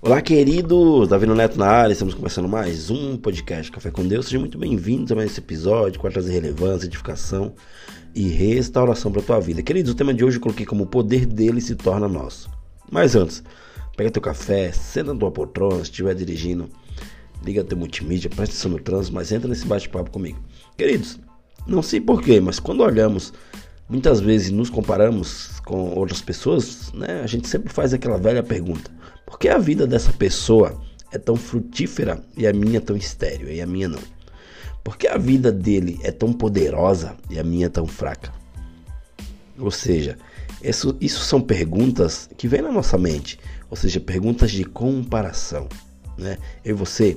Olá, queridos! Davi Neto na área, estamos começando mais um podcast Café com Deus. Sejam muito bem-vindos a mais esse episódio para trazer relevância, edificação e restauração para a tua vida. Queridos, o tema de hoje eu coloquei como o poder dele se torna nosso. Mas antes, pega teu café, senta na tua poltrona, se estiver dirigindo, liga teu multimídia, presta atenção no trânsito, mas entra nesse bate-papo comigo. Queridos, não sei porquê, mas quando olhamos muitas vezes nos comparamos com outras pessoas, né, a gente sempre faz aquela velha pergunta: por que a vida dessa pessoa é tão frutífera e a minha tão estéril e a minha não? Por que a vida dele é tão poderosa e a minha tão fraca? Ou seja, isso, isso são perguntas que vêm na nossa mente, ou seja, perguntas de comparação. Né? Eu e você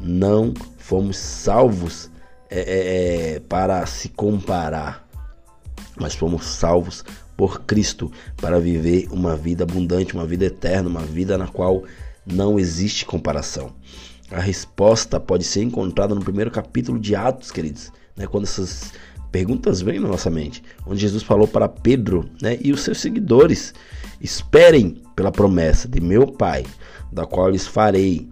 não fomos salvos é, é, é para se comparar, mas fomos salvos por Cristo para viver uma vida abundante, uma vida eterna, uma vida na qual não existe comparação. A resposta pode ser encontrada no primeiro capítulo de Atos, queridos, né, quando essas perguntas vêm na nossa mente, onde Jesus falou para Pedro né, e os seus seguidores: esperem pela promessa de meu Pai, da qual lhes farei,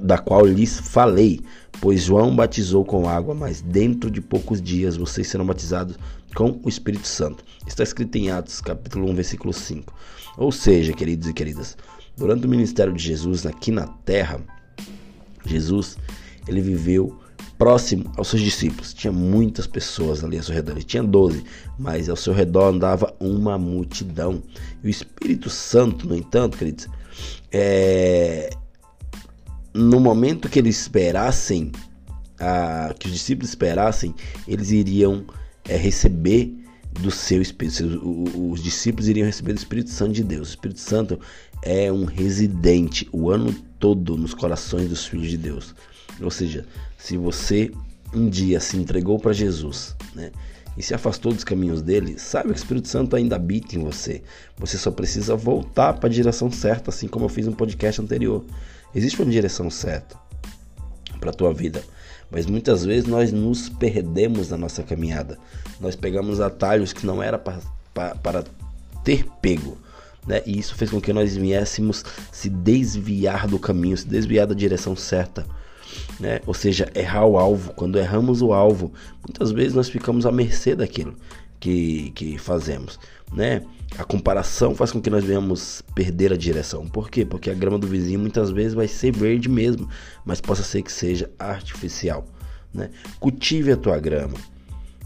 da qual lhes falei, pois João batizou com água, mas dentro de poucos dias vocês serão batizados com o Espírito Santo. Está escrito em Atos, capítulo 1, versículo 5. Ou seja, queridos e queridas, durante o ministério de Jesus aqui na terra, Jesus, ele viveu próximo aos seus discípulos. Tinha muitas pessoas ali ao seu redor. Ele tinha 12, mas ao seu redor andava uma multidão. E o Espírito Santo, no entanto, queridos, é... no momento que eles esperassem, a... que os discípulos esperassem, eles iriam é, receber do seu Espírito. Os discípulos iriam receber do Espírito Santo de Deus. O Espírito Santo é um residente o ano todo nos corações dos filhos de Deus. Ou seja, se você um dia se entregou para Jesus, né? E se afastou dos caminhos dele, sabe que o Espírito Santo ainda habita em você. Você só precisa voltar para a direção certa, assim como eu fiz no podcast anterior. Existe uma direção certa para a tua vida. Mas muitas vezes nós nos perdemos na nossa caminhada. Nós pegamos atalhos que não era para ter pego. Né? E isso fez com que nós viéssemos se desviar do caminho, se desviar da direção certa. Né? Ou seja, errar o alvo. Quando erramos o alvo, muitas vezes nós ficamos à mercê daquilo que, que fazemos. Né? A comparação faz com que nós venhamos perder a direção. Por quê? Porque a grama do vizinho muitas vezes vai ser verde mesmo, mas possa ser que seja artificial. Né? Cultive a tua grama.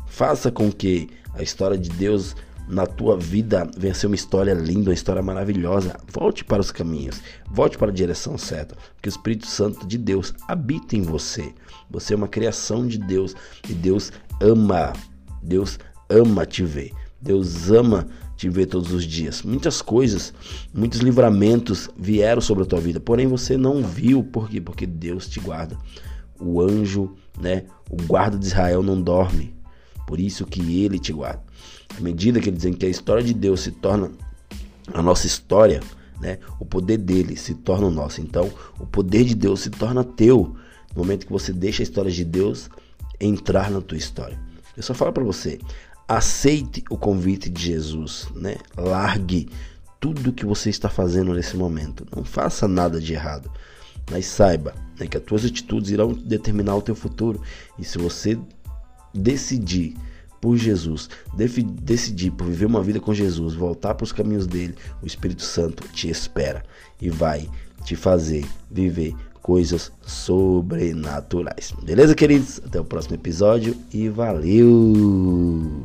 Faça com que a história de Deus na tua vida venha ser uma história linda, uma história maravilhosa. Volte para os caminhos, volte para a direção certa, porque o Espírito Santo de Deus habita em você. Você é uma criação de Deus e Deus ama, Deus ama te ver. Deus ama te ver todos os dias. Muitas coisas, muitos livramentos vieram sobre a tua vida, porém você não viu, por quê? Porque Deus te guarda. O anjo, né, o guarda de Israel não dorme. Por isso que ele te guarda. À medida que ele dizem que a história de Deus se torna a nossa história, né, o poder dele se torna o nosso. Então, o poder de Deus se torna teu no momento que você deixa a história de Deus entrar na tua história. Eu só falo para você, aceite o convite de Jesus, né? Largue tudo que você está fazendo nesse momento. Não faça nada de errado. Mas saiba né, que as tuas atitudes irão determinar o teu futuro. E se você decidir por Jesus, decidir por viver uma vida com Jesus, voltar para os caminhos dele, o Espírito Santo te espera e vai te fazer viver coisas sobrenaturais. Beleza, queridos? Até o próximo episódio e valeu!